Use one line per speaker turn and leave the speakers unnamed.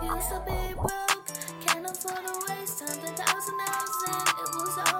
Used to be broke, can't afford to waste hundred thousand hours, it was all.